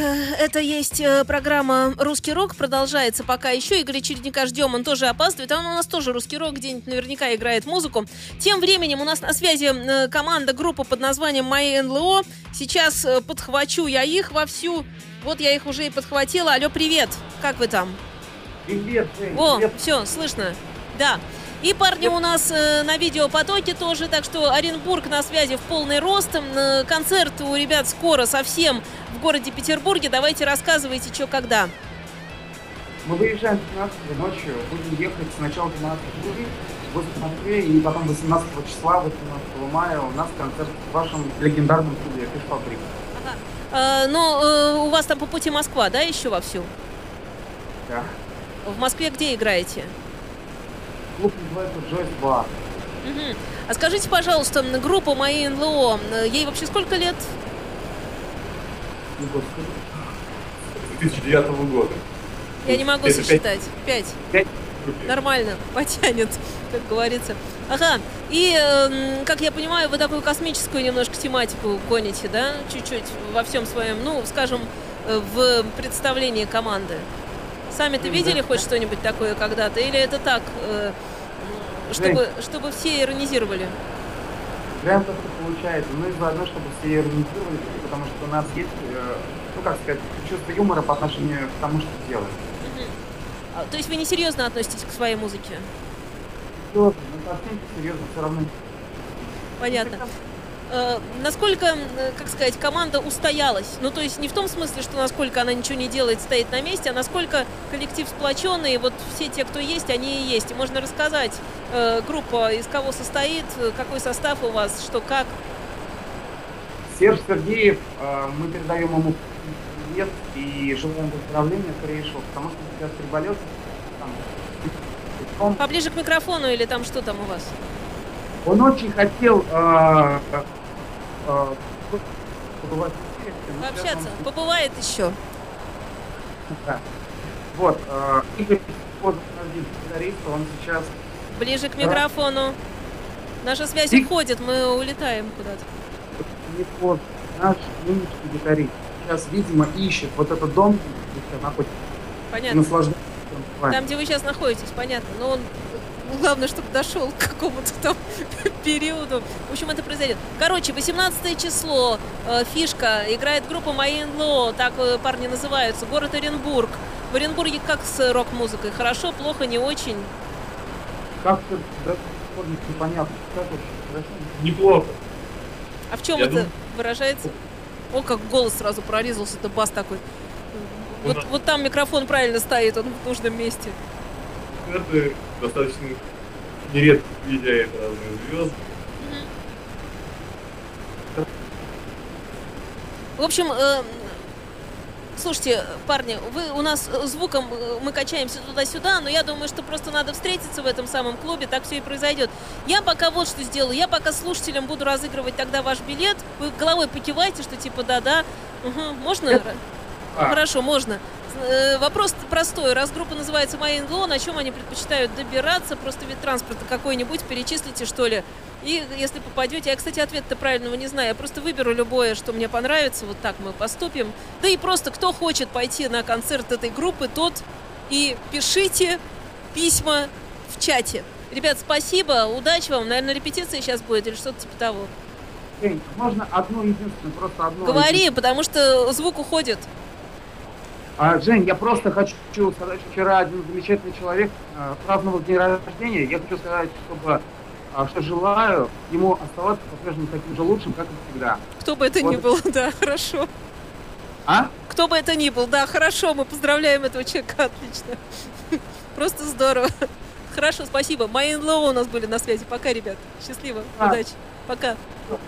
это есть э, программа «Русский рок», продолжается пока еще. Игоря Чередника ждем, он тоже опаздывает. Он у нас тоже «Русский рок», где-нибудь наверняка играет музыку. Тем временем у нас на связи э, команда, группа под названием «Мои НЛО». Сейчас э, подхвачу я их вовсю. Вот я их уже и подхватила. Алло, привет! Как вы там? Привет, О, привет. все, слышно. Да. И парни у нас э, на видеопотоке тоже, так что Оренбург на связи в полный рост. М, Концерт у ребят скоро совсем в городе Петербурге. Давайте рассказывайте, что когда. Мы выезжаем 15 ночью, будем ехать сначала 12 июля в Москве, и потом 18 числа, 18 мая у нас концерт в вашем легендарном клубе Фишфабрик. Э, но э, у вас там по пути Москва, да, еще вовсю? Да. В Москве где играете? Клуб называется Бар. Мгм. А скажите, пожалуйста, группа «Мои НЛО», э, ей вообще сколько лет? Господи. 2009 года. Я не могу Это сосчитать. Пять. Пять Нормально, потянет, как говорится. Ага, и, эм, как я понимаю, вы такую космическую немножко тематику гоните, да? Чуть-чуть во всем своем, ну, скажем, э, в представлении команды. Сами-то видели хоть что-нибудь такое когда-то? Или это так, э, чтобы, чтобы все иронизировали? Прям как-то получается. Ну и заодно, чтобы все иронизировали, потому что у нас есть, э, ну как сказать, чувство юмора по отношению к тому, что делаем. А, То есть вы несерьезно относитесь к своей музыке? Серьезно, ну совсем серьезно все равно. Понятно. Э, насколько, э, как сказать, команда устоялась? Ну, то есть не в том смысле, что насколько она ничего не делает, стоит на месте, а насколько коллектив сплоченный, вот все те, кто есть, они и есть. И можно рассказать, э, группа из кого состоит, какой состав у вас, что как. Серж Сергеев, мы передаем ему привет и желаем выздоровления скорейшего, потому что сейчас приболел. Там, Поближе к микрофону или там что там у вас? он очень хотел э, побывать в эфире, но сейчас Пообщаться. Побывает еще. Да. Вот, э, Игорь гитарист, он сейчас Ближе к микрофону. Наша связь И- уходит, мы улетаем куда-то. не поздно. Наш нынешний гитарист сейчас, видимо, ищет вот этот дом, где находится, Понятно. наслаждается. Там, где вы сейчас находитесь, понятно. Но он ну, главное, чтобы дошел к какому-то там периоду. В общем, это произойдет. Короче, 18 число, э, фишка, играет группа In Law, так э, парни называются, город Оренбург. В Оренбурге как с рок-музыкой? Хорошо, плохо, не очень? Как-то до сих пор непонятно, как вообще хорошо. Неплохо. А в чем Я это думаю- выражается? О, как голос сразу прорезался, это бас такой. Вот, вот там микрофон правильно стоит, он в нужном месте. Это достаточно нередко приезжают разные звезды. В общем, э, слушайте, парни, вы у нас э, звуком э, мы качаемся туда-сюда, но я думаю, что просто надо встретиться в этом самом клубе, так все и произойдет. Я пока вот что сделаю, я пока слушателям буду разыгрывать тогда ваш билет. Вы головой покивайте, что типа да-да. Угу, можно? А. Хорошо, можно. Э, Вопрос простой. Раз группа называется Law, на чем они предпочитают добираться? Просто вид транспорта какой-нибудь перечислите, что ли. И если попадете, я, кстати, ответ-то правильного не знаю, я просто выберу любое, что мне понравится, вот так мы поступим. Да и просто, кто хочет пойти на концерт этой группы, тот и пишите письма в чате. Ребят, спасибо, удачи вам. Наверное, репетиция сейчас будет или что-то типа того. Жень, можно одну единственную, просто одну. Говори, потому что звук уходит. А, Жень, я просто хочу сказать, что вчера один замечательный человек э, праздновал день рождения. Я хочу сказать, чтобы, а, что желаю ему оставаться по-прежнему таким же лучшим, как и всегда. Кто бы это ни Вот. был, да, хорошо. А? Кто бы это ни был, да, хорошо, мы поздравляем этого человека, отлично. Просто здорово. Хорошо, спасибо. In Law у нас были на связи. Пока, ребят. Счастливо, Да. удачи. Пока. Все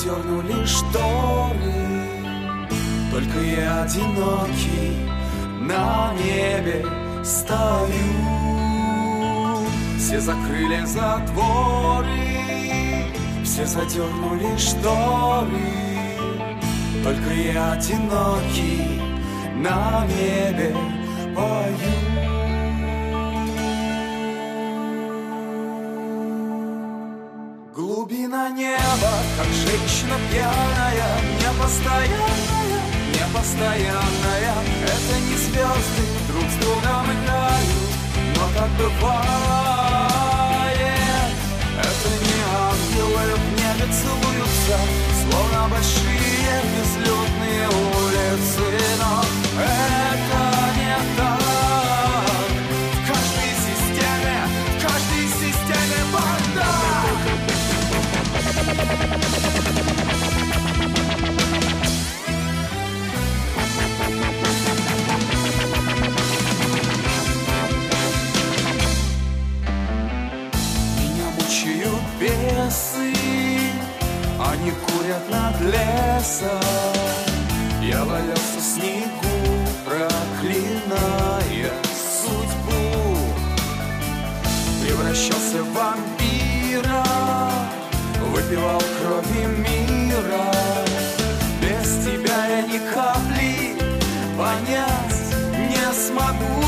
все задернули шторы. Только я одинокий на небе стою. Все закрыли затворы, все задернули шторы. Только я одинокий на небе пою. Неба, как женщина пьяная, непостоянная, непостоянная. Это не звезды друг с другом играют. как бывает Это не ангелы в небе целуются Словно большие безлюдные улицы Но это бесы Они курят над лесом. Я валялся снегу Проклиная судьбу. Превращался в вампира Выпивал крови мира Без тебя я ни капли Понять не смогу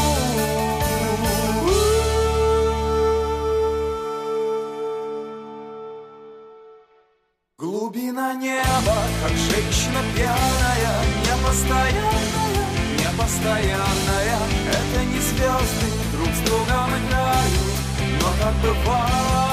Глубина неба, как женщина пьяная, непостоянная, непостоянная. Это не звезды друг с другом играют, но как бывает.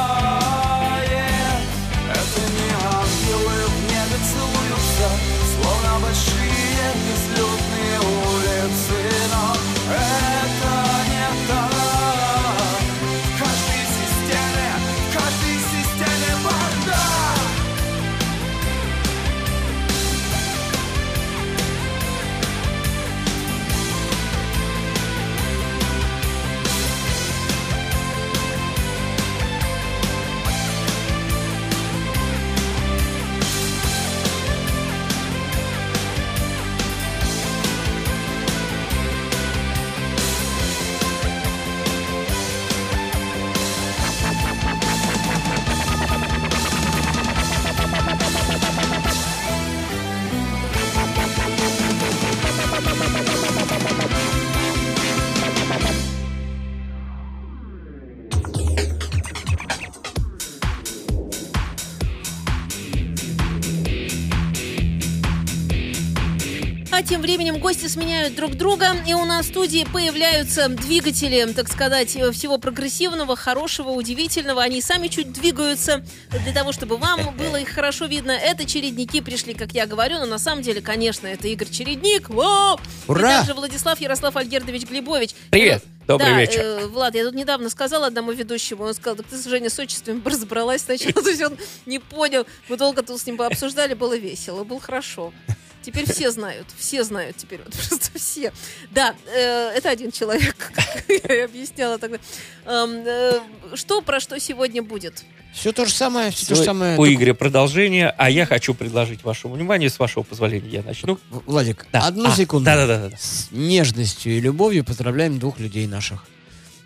Тем временем гости сменяют друг друга, и у нас в студии появляются двигатели, так сказать, э, всего прогрессивного, хорошего, удивительного. Они сами чуть двигаются для того, чтобы вам было их хорошо видно. Это чередники пришли, как я говорю, но на самом деле, конечно, это Игорь Чередник. Вау! Ура! И также Владислав Ярослав Альгердович Глебович. Привет! Ну, Добрый да, вечер. э, Влад, я тут недавно сказала одному ведущему, он сказал, так ты, Женя, с отчествами разобралась сначала, то есть он не понял. Мы долго тут с ним пообсуждали, было весело, было хорошо. Теперь все знают, все знают теперь, вот просто все. Да, э, это один человек, как я объясняла тогда. Эм, э, что про что сегодня будет? Все то же самое, все то же самое. У только- Игоря продолжение, а я хочу предложить вашему вниманию, с вашего позволения, я начну. Владик, Да. одну А, секунду. Да-да-да. С нежностью и любовью поздравляем двух людей наших.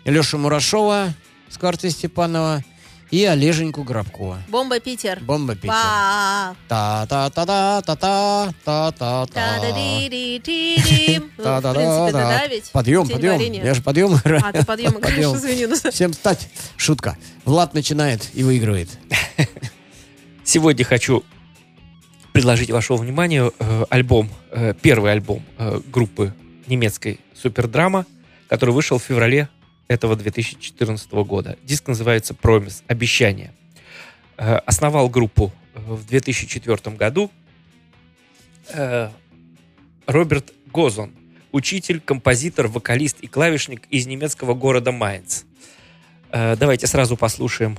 Лешу Мурашова с карты Степанова и Олеженьку Грабкова. Бомба Питер. Бомба Питер. Па. Та-та-та-та-та-та-та-та. Та-да-ди-ди-ди-ди. Ну, В принципе, да, ведь? Подъем, подъем. Я же подъем играю. А, ты подъем играешь, извини. Всем встать. Шутка. Влад начинает и выигрывает. Сегодня хочу предложить вашему вниманию э, альбом, э, первый альбом э, группы немецкой Супердрама, который вышел в феврале этого 2014 года. Диск называется «Промис. Обещание». Э, основал группу э, в 2004 году э, Роберт Гозон, учитель, композитор, вокалист и клавишник из немецкого города Майнц. Давайте сразу послушаем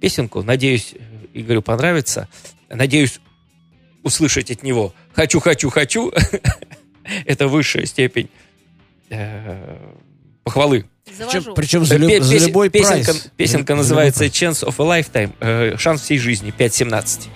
песенку. Надеюсь, Игорю понравится. Надеюсь, услышать от него «хочу, хочу, хочу». Это высшая степень похвалы. Завожу. Причем за, люб- за любой песенка, прайс. песенка за называется «Chance of a Lifetime», э, «Шанс всей жизни», 5.17.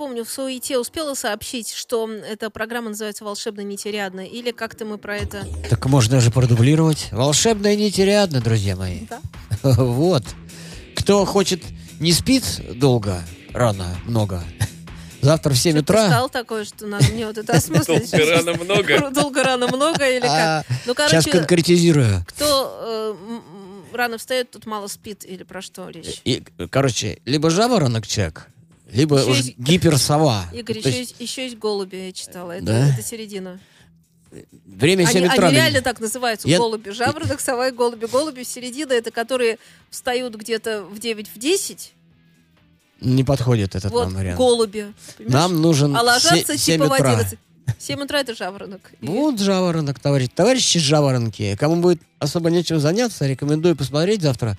помню, в суете успела сообщить, что эта программа называется «Волшебная нетериадна», или как-то мы про это... Так можно даже продублировать. Волшебная нетериадна, друзья мои. Да. Вот. Кто хочет не спит долго, рано, много. Завтра в 7 Что-то утра. стал такое, что надо мне вот это осмыслить. Долго, рано, много. Долго, рано, много или А, как? Ну, Сейчас короче, конкретизирую. кто э, рано встает, тут мало спит, или про что речь? И, короче, либо жаворонок человек, либо Еще уж есть- гиперсова. Игорь, еще есть есть, еще есть голуби, я читала. Это, Да? это середина. Время 7 Они, они реально так называются, Я- голуби. Жаворонок, сова и голуби. Голуби середина, это которые встают где-то в 9 в 10. Не подходит этот вот нам вариант. голуби. понимаешь? Нам нужен а ложатся се- 7 типа в утра. 11. 7 утра это жаворонок. Вот жаворонок, товарищ. Товарищи жаворонки, кому будет особо нечем заняться, рекомендую посмотреть завтра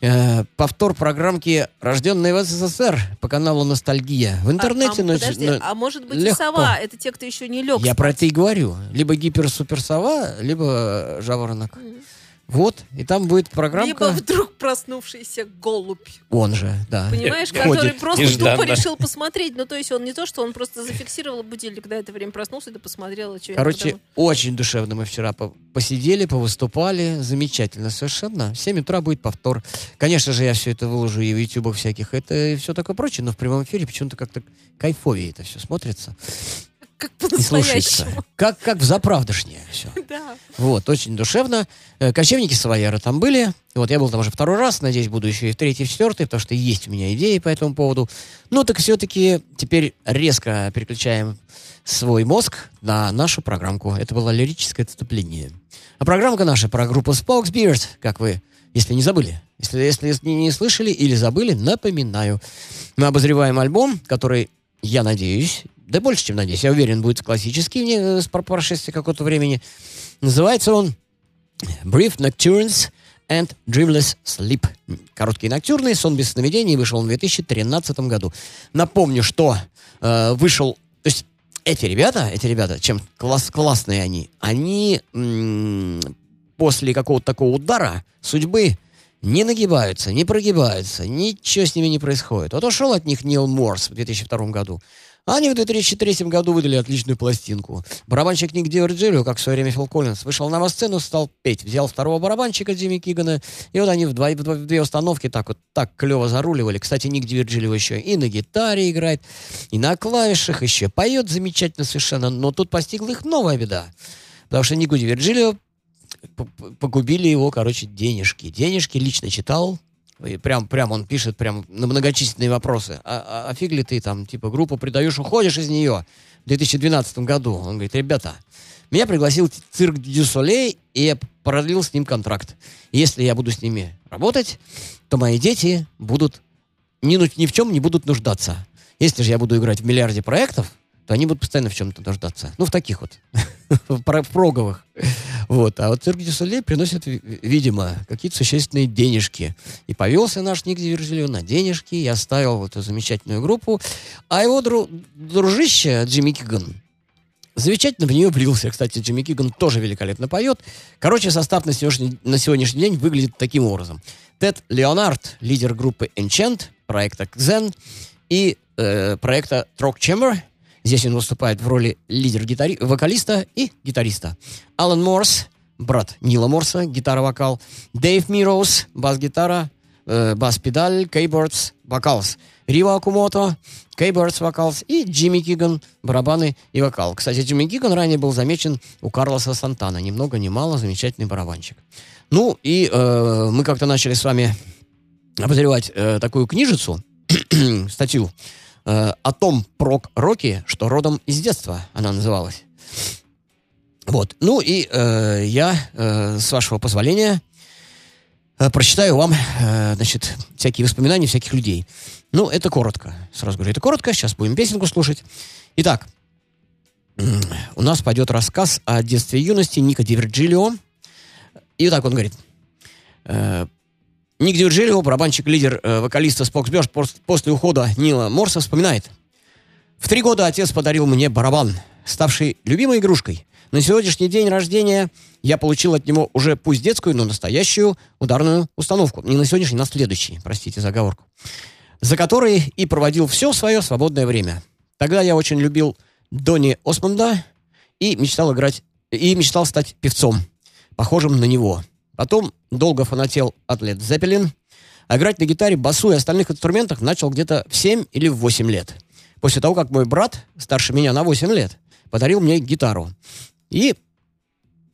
э, повтор программки «Рожденные в СССР» по каналу «Ностальгия». В интернете, а, но- подожди, но- а может быть и легко. сова? Это те, кто еще не лег. Я про это и говорю. Либо гиперсуперсова, либо жаворонок. Вот, и там будет Либо программка. вдруг проснувшийся голубь. Он же, да. Понимаешь, Ходит. который просто Нежданно. тупо решил посмотреть. Ну, то есть он не то, что он просто зафиксировал будильник, да, это время проснулся, да посмотрел, а что Короче, потом- очень душевно мы вчера по- посидели, повыступали. Замечательно совершенно. В 7 утра будет повтор. Конечно же, я все это выложу и в ютубах всяких. Это и все такое прочее, но в прямом эфире почему-то как-то кайфовее это все смотрится как по-настоящему. Как, как в заправдошнее все. Да. Вот, очень душевно. Э, Кочевники Савояра там были. Вот я был там уже второй раз. Надеюсь, буду еще и в третий, и в четвертый, потому что есть у меня идеи по этому поводу. Ну, так все-таки теперь резко переключаем свой мозг на нашу программку. Это было лирическое отступление. А программка наша про группу Spokes Beard, как вы, если не забыли. Если, если не, не слышали или забыли, напоминаю. Мы обозреваем альбом, который, я надеюсь, да больше, чем надеюсь, я уверен, будет классический э, с про- прошествия какого-то времени. Называется он Brief Nocturnes and Dreamless Sleep. Короткий ноктюрный, сон без сновидений, вышел он в 2013 году. Напомню, что э, вышел... То есть эти ребята, эти ребята, чем класс, классные они, они м, после какого-то такого удара судьбы не нагибаются, не прогибаются, ничего с ними не происходит. Вот ушел от них Нил Морс в 2002 году. Они в 2003 году выдали отличную пластинку. Барабанщик Ник Ди Вирджилио, как в свое время Фил Коллинз, вышел на сцену, стал петь. Взял второго барабанщика Джимми Кигана, и вот они в, два- в две установки так вот так клево заруливали. Кстати, Ник Ди Вирджилио еще и на гитаре играет, и на клавишах еще. Поет замечательно совершенно, но тут постигла их новая беда. Потому что Нику Ди Вирджилио п- п- погубили его, короче, денежки. Денежки лично читал. И прям, прям он пишет прям на многочисленные вопросы. А, а, а фиг ли ты там, типа, группу предаешь, уходишь из нее в 2012 году? Он говорит, ребята, меня пригласил цирк Дю Солей, и я продлил с ним контракт. Если я буду с ними работать, то мои дети будут ни, ни в чем не будут нуждаться. Если же я буду играть в миллиарде проектов, то они будут постоянно в чем-то нуждаться. Ну, в таких вот, в про- в проговых. Вот. А вот цирк Дю Солей приносит, ви- видимо, какие-то существенные денежки. И повелся наш Ник Дивержильон на денежки, и оставил вот эту замечательную группу. А его дру- дружище Джимми Киган замечательно в нее влился. Кстати, Джимми Киган тоже великолепно поет. Короче, состав на сегодняшний, на сегодняшний день выглядит таким образом. Тед Леонард, лидер группы Enchant, проекта Xen и э, проекта Rock Chamber. Здесь он выступает в роли лидер-гитари... вокалиста и гитариста. Алан Морс, брат Нила Морса, гитара-вокал. Дэйв Мироуз, бас-гитара, э, бас-педаль, кейбордс, вокалс. Рива Акумото, кейбордс, вокалс. И Джимми Киган, барабаны и вокал. Кстати, Джимми Киган ранее был замечен у Карлоса Сантана. Ни много ни мало, замечательный барабанщик. Ну, и э, мы как-то начали с вами обозревать э, такую книжицу, статью э, о том прок-роке, что родом из детства она называлась. Вот. Ну и э, я, э, с вашего позволения, э, прочитаю вам, э, значит, всякие воспоминания всяких людей. Ну, это коротко. Сразу говорю, это коротко. Сейчас будем песенку слушать. Итак, у нас пойдет рассказ о детстве и юности Ника Дивергилио. И вот так он говорит. Э, Ник Дивергилио, барабанщик-лидер э, вокалиста пос- после ухода Нила Морса, вспоминает. В три года отец подарил мне барабан, ставший любимой игрушкой. На сегодняшний день рождения я получил от него уже пусть детскую, но настоящую ударную установку. Не на сегодняшний, на следующий, простите за оговорку. За который и проводил все свое свободное время. Тогда я очень любил Донни Осмонда и мечтал играть, и мечтал стать певцом, похожим на него. Потом долго фанател от Led Zeppelin, а играть на гитаре, басу и остальных инструментах начал где-то в 7 или в 8 лет. После того, как мой брат, старше меня на 8 лет, подарил мне гитару. И...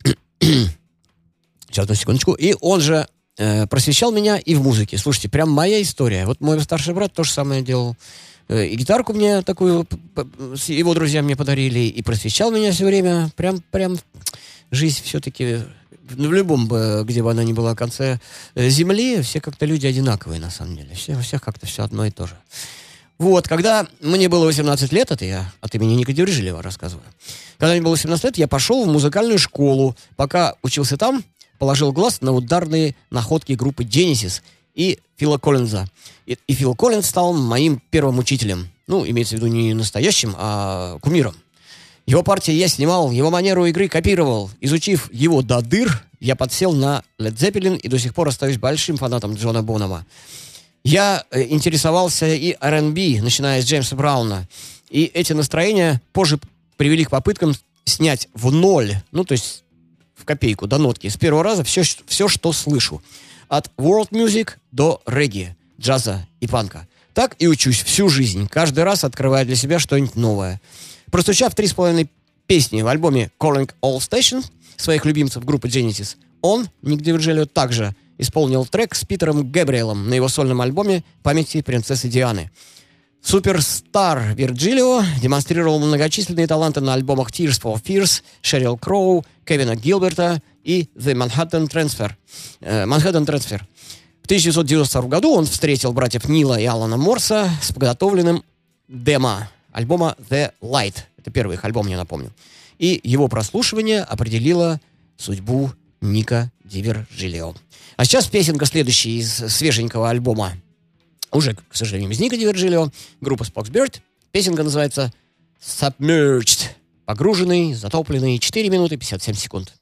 Сейчас, одну секундочку. И он же э, просвещал меня и в музыке. Слушайте, прям моя история. Вот мой старший брат то же самое делал. Э, И гитарку мне такую, его друзья мне подарили, и просвещал меня все время. Прям, прям жизнь все-таки в любом, где бы она ни была, конце э, земли, все как-то люди одинаковые, на самом деле. Все, у всех как-то все одно и то же. Вот, когда мне было 18 лет, это я от имени Ника Держилева рассказываю. Когда мне было 18 лет, я пошел в музыкальную школу. Пока учился там, положил глаз на ударные находки группы Genesis и Фила Коллинза. И, и Фил Коллинз стал моим первым учителем. Ну, имеется в виду не настоящим, а кумиром. Его партии я снимал, его манеру игры копировал. Изучив его до дыр, я подсел на Led Zeppelin и до сих пор остаюсь большим фанатом Джона Бонома. Я э, интересовался и R&B, начиная с Джеймса Брауна. И эти настроения позже привели к попыткам снять в ноль, ну, то есть в копейку, до нотки, с первого раза все, все что слышу. От world music до регги, джаза и панка. Так и учусь всю жизнь, каждый раз открывая для себя что-нибудь новое. Простучав три с половиной песни в альбоме Calling All Station своих любимцев группы Genesis, он, Ник Дивержелио, также исполнил трек с Питером Гэбриэлом на его сольном альбоме «Памяти принцессы Дианы». Суперстар Вирджилио демонстрировал многочисленные таланты на альбомах Tears for Fears, Шерил Кроу, Кевина Гилберта и The Manhattan Transfer. Э, Manhattan Transfer. В 1992 году он встретил братьев Нила и Алана Морса с подготовленным демо альбома The Light. Это первый их альбом, я напомню. И его прослушивание определило судьбу Ника Дивержилио. А сейчас песенка следующая из свеженького альбома уже, к сожалению, без Ника Дивержилио, группа Spoxbird. Песенка называется Submerged. Погруженный, затопленный, 4 минуты 57 секунд.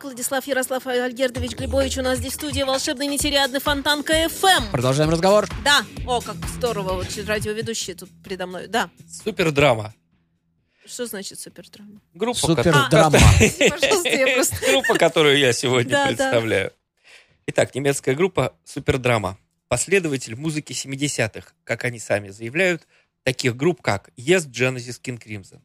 Чередник, Владислав Ярослав Альгердович Глебович у нас здесь в студии волшебная нить Ариадны, Фонтанка ФМ. Продолжаем разговор. Да, о, как здорово, вот радиоведущий тут передо мной. Да, Супердрама. что значит супердрама? Группа, Супердрама. Группа, которую я сегодня представляю. Итак, немецкая группа Супердрама. Последователь музыки 70-х, как они сами заявляют, таких групп, как Yes, Genesis, King Crimson.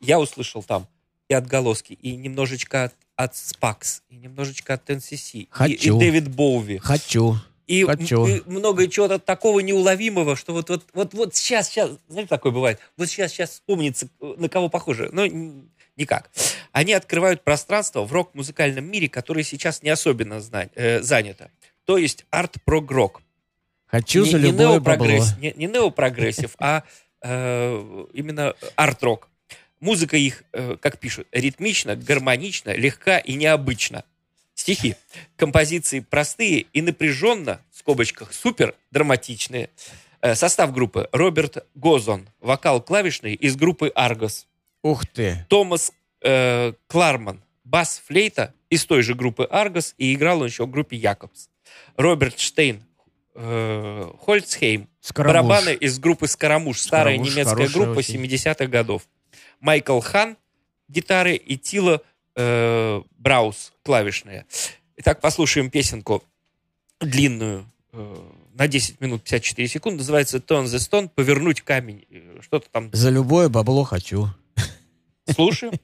Я услышал там и отголоски, и немножечко от, от Spax, и немножечко от NCC, и, и Хочу. Дэвид Боуви. Хочу. И, Хочу. и много чего-то такого неуловимого, что вот, вот, вот, вот сейчас, сейчас, знаете, такое бывает, вот сейчас, сейчас вспомнится, э, на кого похоже, но никак. Они открывают пространство в рок-музыкальном мире, которое сейчас не особенно зна- э, занято. То есть арт-прог-рок. Хочу не, за не любое неопрогресс- не, не неопрогрессив, а э, именно арт-рок. Музыка их, э, как пишут, ритмично, гармонично, легка и необычна. Стихи. Композиции простые и напряженно, в скобочках, супер драматичные. Э, Состав группы. Роберт Гозон, вокал клавишный из группы Аргос. Ух ты. Томас э, Кларман, бас-флейта из той же группы Аргос, и играл он еще в группе Якобс. Роберт Штейн, э, Хольцхейм, Скоромуш. барабаны из группы Скоромуш, старая Скоромуш немецкая группа очень. 70-х годов. Майкл Хан, гитары, и Тила э, Браус, клавишные. Итак, послушаем песенку длинную, э, на 10 минут 54 секунды, называется «Turn the Stone», «Повернуть камень», э, что-то там. За любое бабло хочу. Слушаем.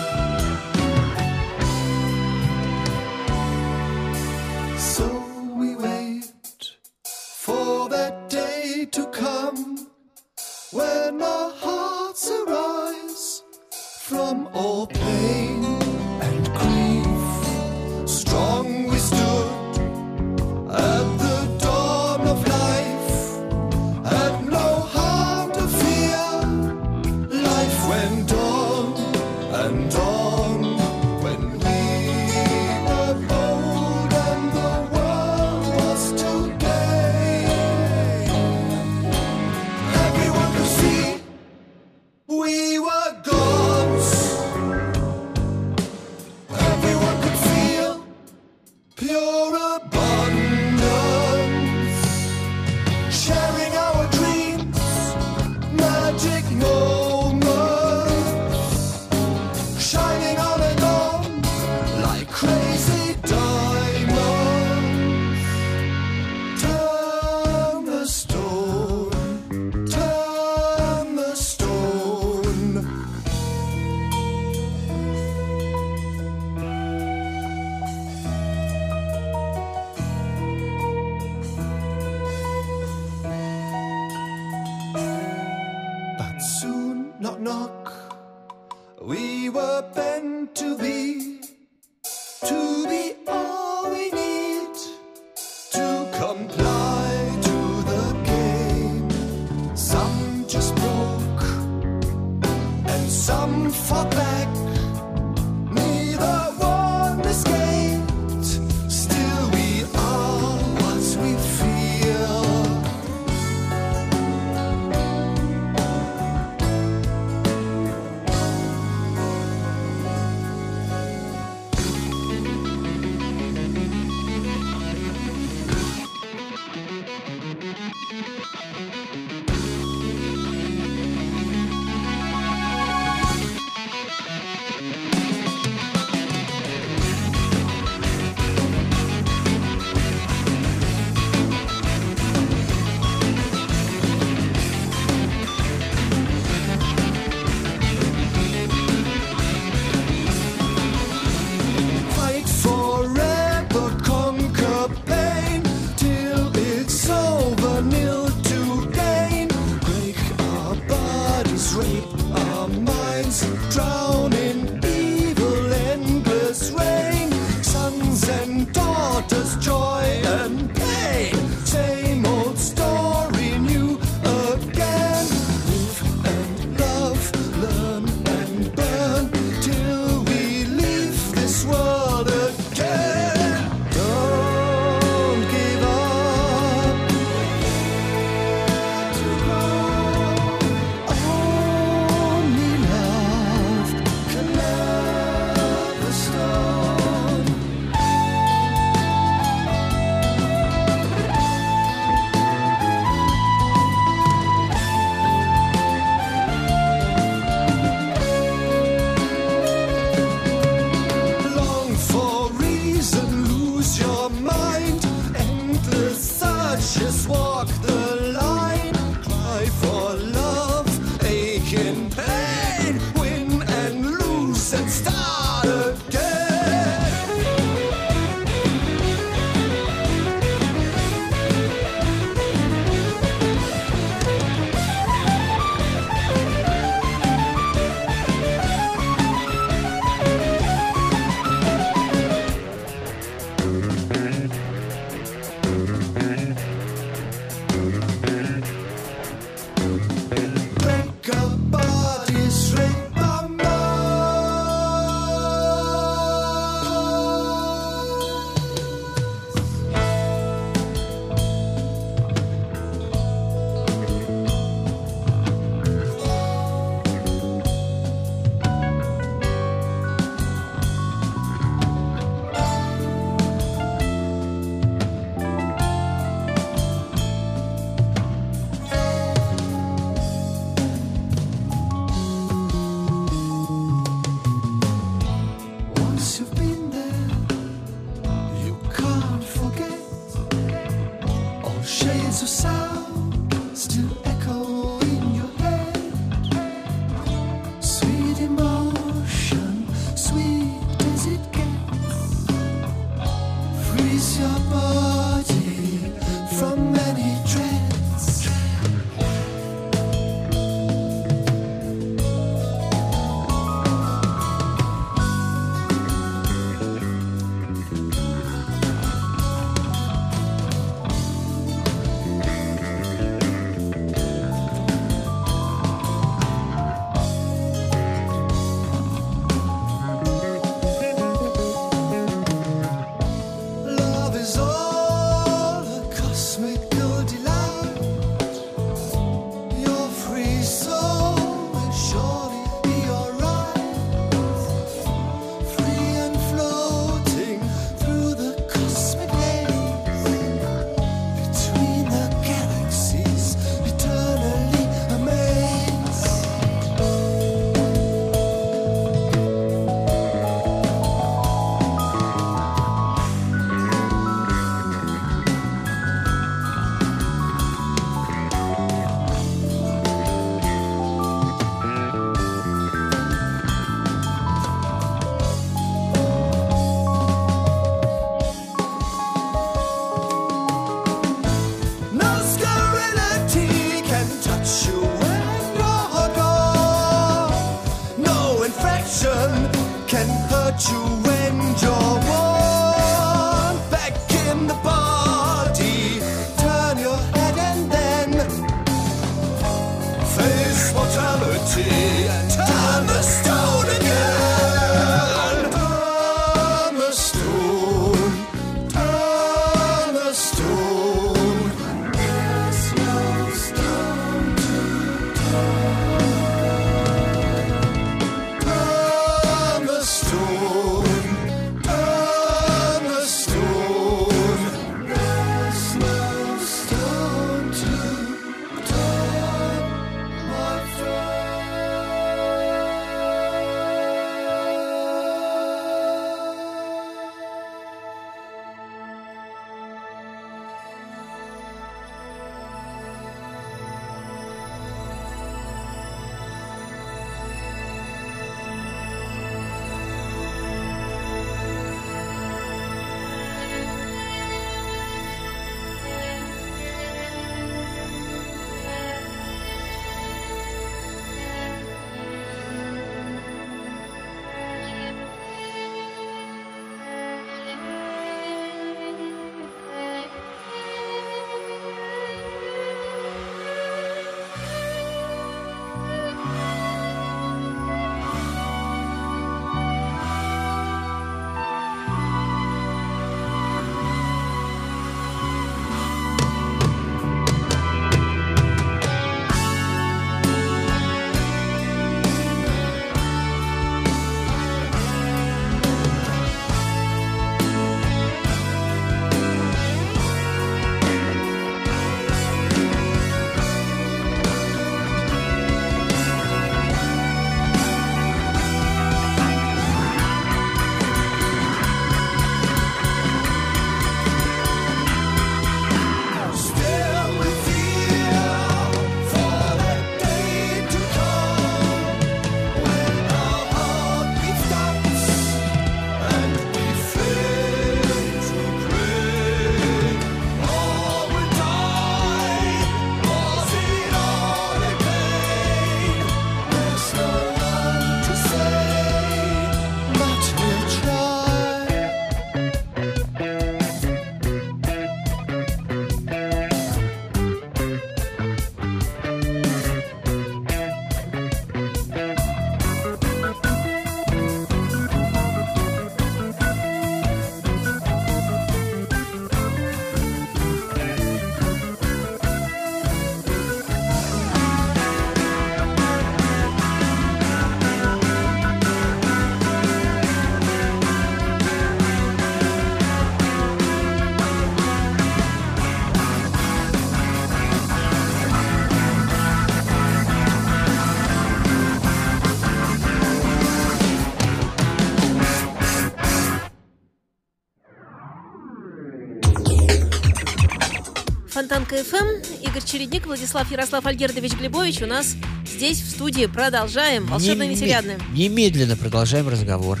Фонтанка ФМ, Игорь Чередник, Владислав Ярослав Альгердович Глебович у нас здесь в студии. Продолжаем. Волшебно нетерядное. Немедленно продолжаем разговор.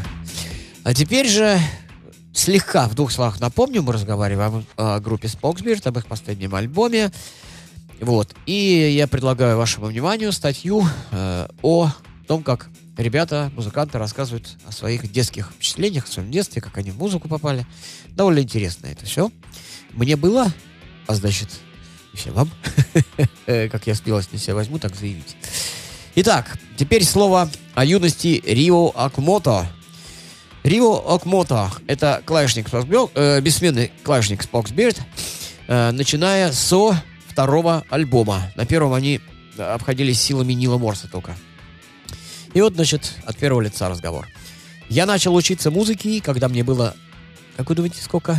А теперь же слегка в двух словах напомню, мы разговариваем о группе Spokesbeard, об их последнем альбоме. Вот. И я предлагаю вашему вниманию статью э, о том, как ребята, музыканты рассказывают о своих детских впечатлениях, о своем детстве, как они в музыку попали. Довольно интересно это все. Мне было, а значит, и всем вам, как я смелость на себя возьму, так заявить. Итак, теперь слово о юности Рио Акмото. Рио Акмото — это клавишник, э, бессменный клавишник Spokesbeard, э, начиная со второго альбома. На первом они обходились силами Нила Морса только. И вот, значит, от первого лица разговор. Я начал учиться музыке, когда мне было... Как вы думаете, сколько?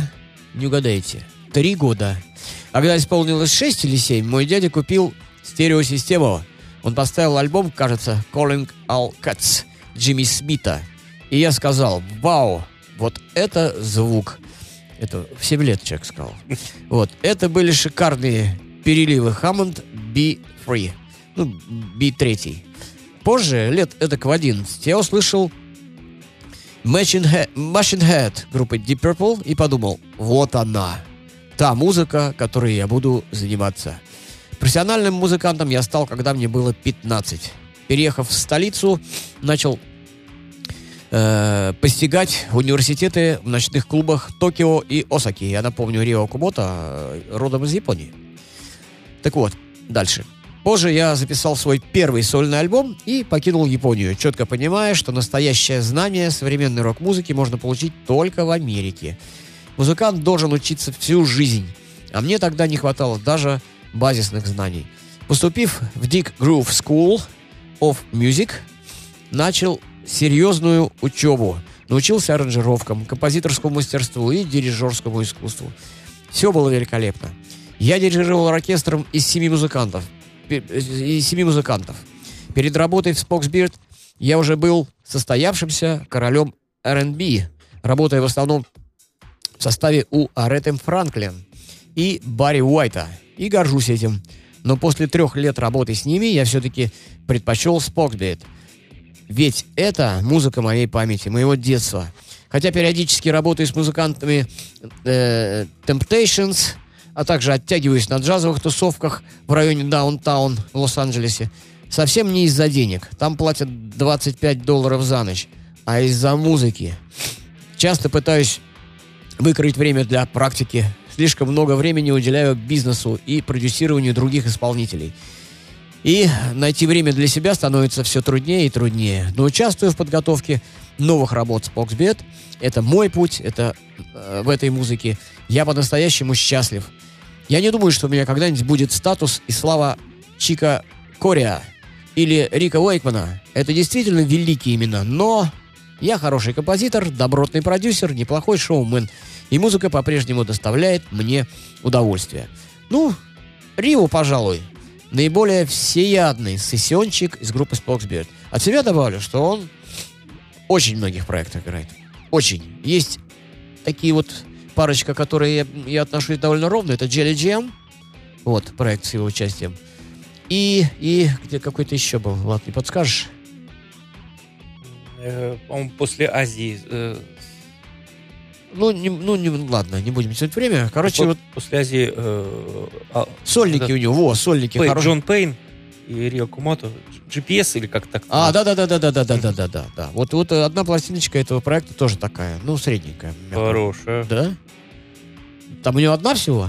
Не угадаете. Три года. А когда исполнилось шесть или семь, мой дядя купил стереосистему. Он поставил альбом, кажется, Calling All Cats Джимми Смита. И я сказал, вау, вот это звук. Это в 7 лет человек сказал. Вот. Это были шикарные переливы Hammond B3. Ну, B3. Позже, лет эдак в 11, я услышал Machine Head, Machine Head группы Deep Purple и подумал, вот она, та музыка, которой я буду заниматься. Профессиональным музыкантом я стал, когда мне было 15. Переехав в столицу, начал э, постигать университеты в ночных клубах Токио и Осаки. Я напомню, Рио Кумото э, родом из Японии. Так вот, дальше. Позже я записал свой первый сольный альбом и покинул Японию, четко понимая, что настоящее знание современной рок-музыки можно получить только в Америке. Музыкант должен учиться всю жизнь, а мне тогда не хватало даже базисных знаний. Поступив в Dick Groove School of Music, начал серьезную учебу. Научился аранжировкам, композиторскому мастерству и дирижерскому искусству. Все было великолепно. Я дирижировал оркестром из семи музыкантов. Из семи музыкантов. Перед работой в Spoxbeard я уже был состоявшимся королем R&B, работая в основном в составе у Аретем Франклин и Барри Уайта. И горжусь этим. Но после трех лет работы с ними я все-таки предпочел Spoxbeard. Ведь это музыка моей памяти, моего детства. Хотя периодически работаю с музыкантами э, Temptations, а также оттягиваюсь на джазовых тусовках в районе Даунтаун в Лос-Анджелесе. Совсем не из-за денег. Там платят 25 долларов за ночь. А из-за музыки. Часто пытаюсь выкроить время для практики. Слишком много времени уделяю бизнесу и продюсированию других исполнителей. И найти время для себя становится все труднее и труднее. Но участвую в подготовке новых работ с Boxbet. Это мой путь, это э, в этой музыке. Я по-настоящему счастлив. Я не думаю, что у меня когда-нибудь будет статус и слава Чика Кориа или Рика Уэйкмана. Это действительно великие имена, но я хороший композитор, добротный продюсер, неплохой шоумен. И музыка по-прежнему доставляет мне удовольствие. Ну, Рио, пожалуй, наиболее всеядный сессиончик из группы Spoxbeard. От себя добавлю, что он очень многих проектах играет. Очень. Есть такие вот парочка, которые я, я отношусь довольно ровно. Это Jelly Jam. Вот, проект с его участием. И, и где какой-то еще был. Ладно, не подскажешь? Э, По-моему, после Азии. э, Ну, не, ну не, ладно, не будем тянуть время. Короче, вот после Азии э, а, сольники да. у него, во, сольники Пей- хорошие. Джон Пейн и Рио Кумото. GPS или как так? А, да, да, да, да, да, да, да, да, да, да, да. Вот, вот э, одна пластиночка этого проекта тоже такая, ну, средненькая. Хорошая. Да? Там у него одна всего?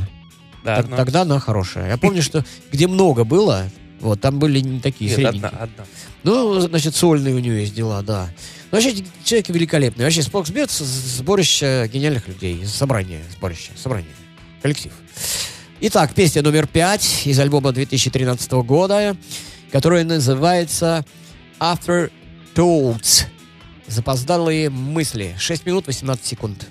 Да, Так- одна. Тогда она хорошая. Я помню, что где много было, вот, там были не такие Нет, средненькие. одна, одна. Ну, значит, сольные у него есть дела, да. Ну, вообще, человек великолепный. Вообще, Споксбет сборище гениальных людей. Собрание, сборище, собрание. Коллектив. Итак, песня номер пять из альбома 2013 года, которая называется After Thoughts. Запоздалые мысли. 6 минут 18 секунд.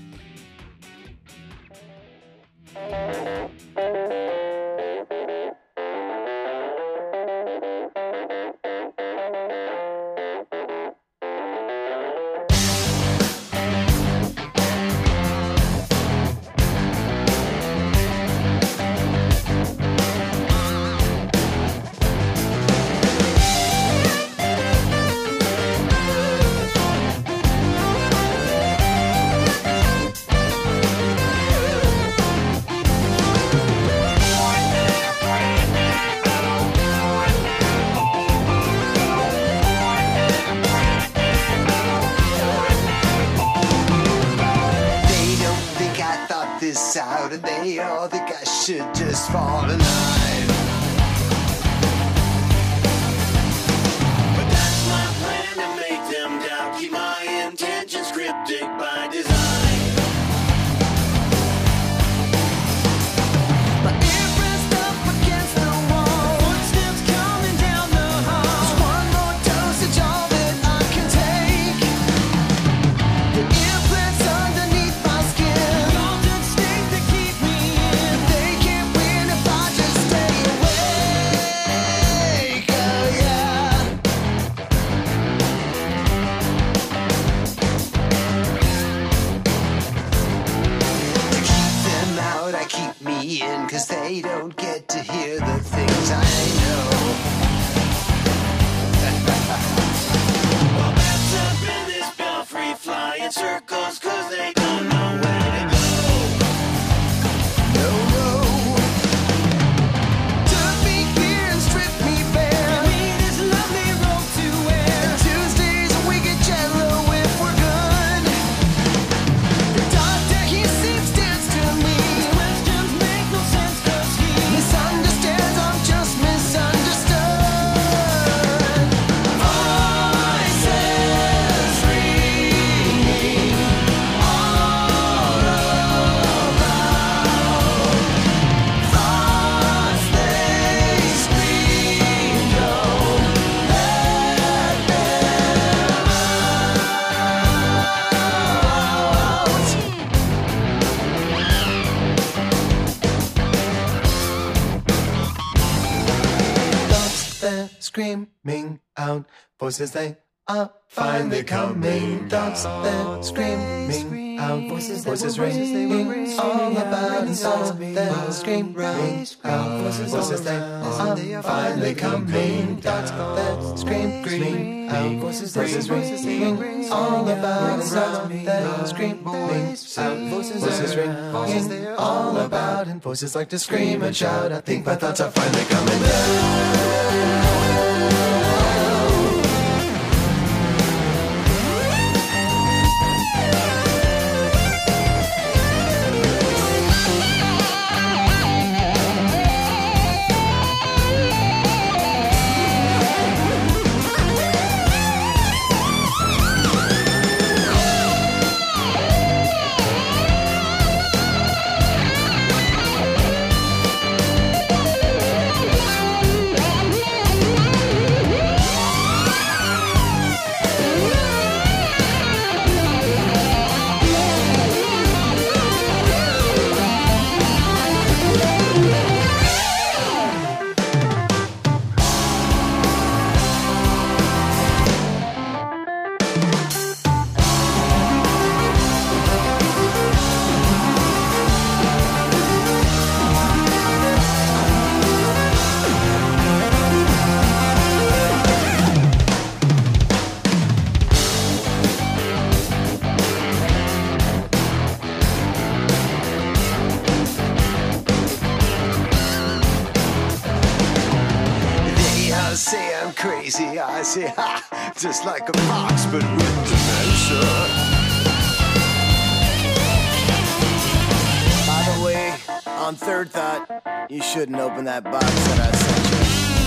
Voices they are finally coming. Dogs they're screaming out. Voices, voices ringing all about inside. They're screaming out. Voices voices they are finally coming. Dogs they're screaming out. Voices voices ringing all about inside. They're screaming out. Voices voices, ringing all about and voices like to scream and shout. I think my thoughts are finally coming down. Ha, just like a fox, but with dementia. By the way, on third thought, you shouldn't open that box that I sent you.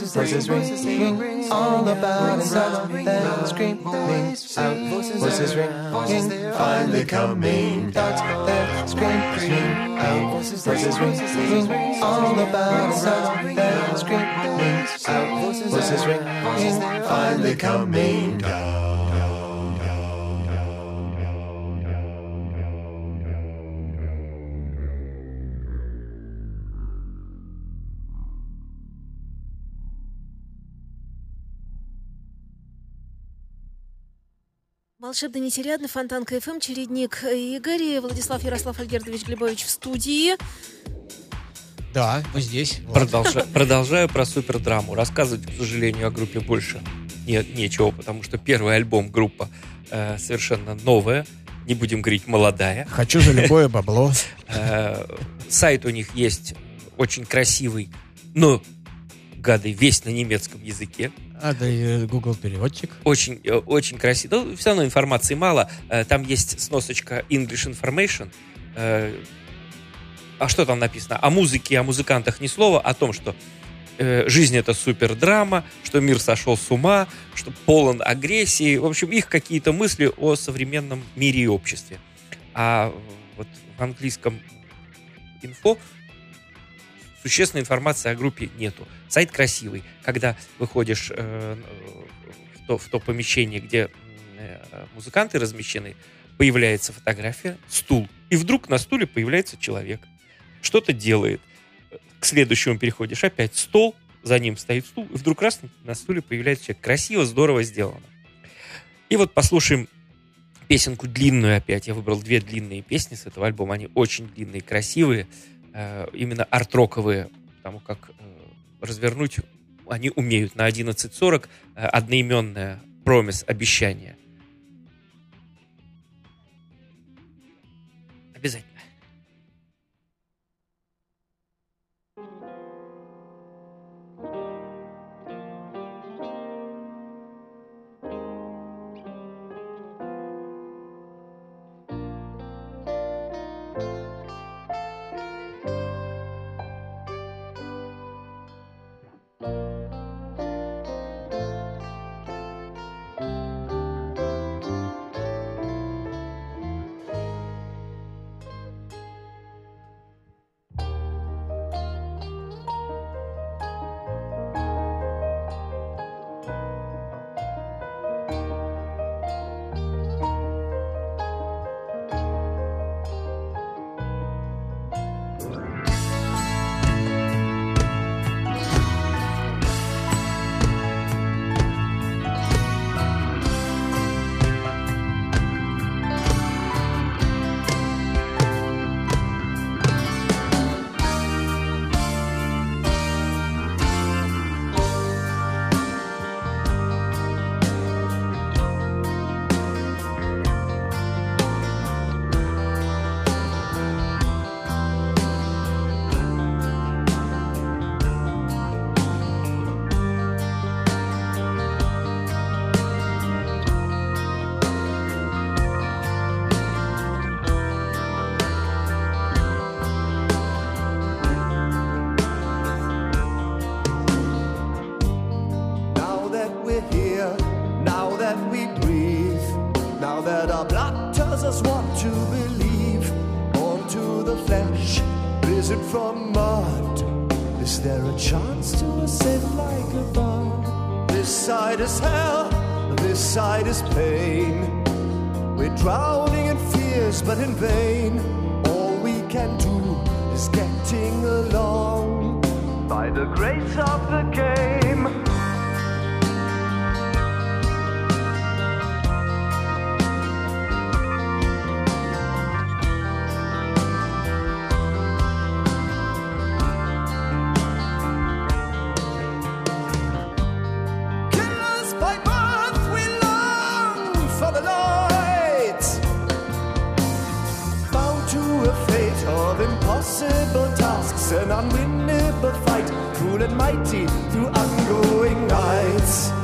Voices, voices ringing. All about. That screaming out. Voices ringing. finally coming. Thoughts that scream, scream. Out. Voices ringing. All about. That screaming out. Voices ringing. Finally coming. Down. Волшебный нетерядный, Фонтан КФМ, Чередник Игорь, и Владислав Ярослав Альгердович Глебович в студии. Да, мы здесь. Вот. Продолжа- продолжаю про супердраму. Рассказывать, к сожалению, о группе больше нет нечего, потому что первый альбом группа э, совершенно новая, не будем говорить молодая. Хочу за любое бабло. Э, сайт у них есть очень красивый, но гады весь на немецком языке. А, да и Google переводчик. Очень, э, очень красиво. Ну, все равно информации мало. Э, Там есть сносочка English Information. Э, А что там написано? О музыке, о музыкантах ни слова, о том, что э, жизнь это супер драма, что мир сошел с ума, что полон агрессии. В общем, их какие-то мысли о современном мире и обществе. А вот в английском инфо существенной информации о группе нету. Сайт красивый. Когда выходишь э, в, то, в то помещение, где э, музыканты размещены, появляется фотография, стул. И вдруг на стуле появляется человек. Что-то делает. К следующему переходишь, опять стол, за ним стоит стул, и вдруг раз на стуле появляется человек. Красиво, здорово сделано. И вот послушаем песенку длинную опять. Я выбрал две длинные песни с этого альбома. Они очень длинные, красивые, именно арт-роковые. потому как э, развернуть они умеют на 11.40 э, одноименное промис, обещание. Обязательно. Risen from mud. Is there a chance to ascend like a bud? This side is hell, this side is pain. We're drowning in fears, but in vain. All we can do is getting along by the grace of the game. Unwinnable fight, cruel and mighty through ongoing nights.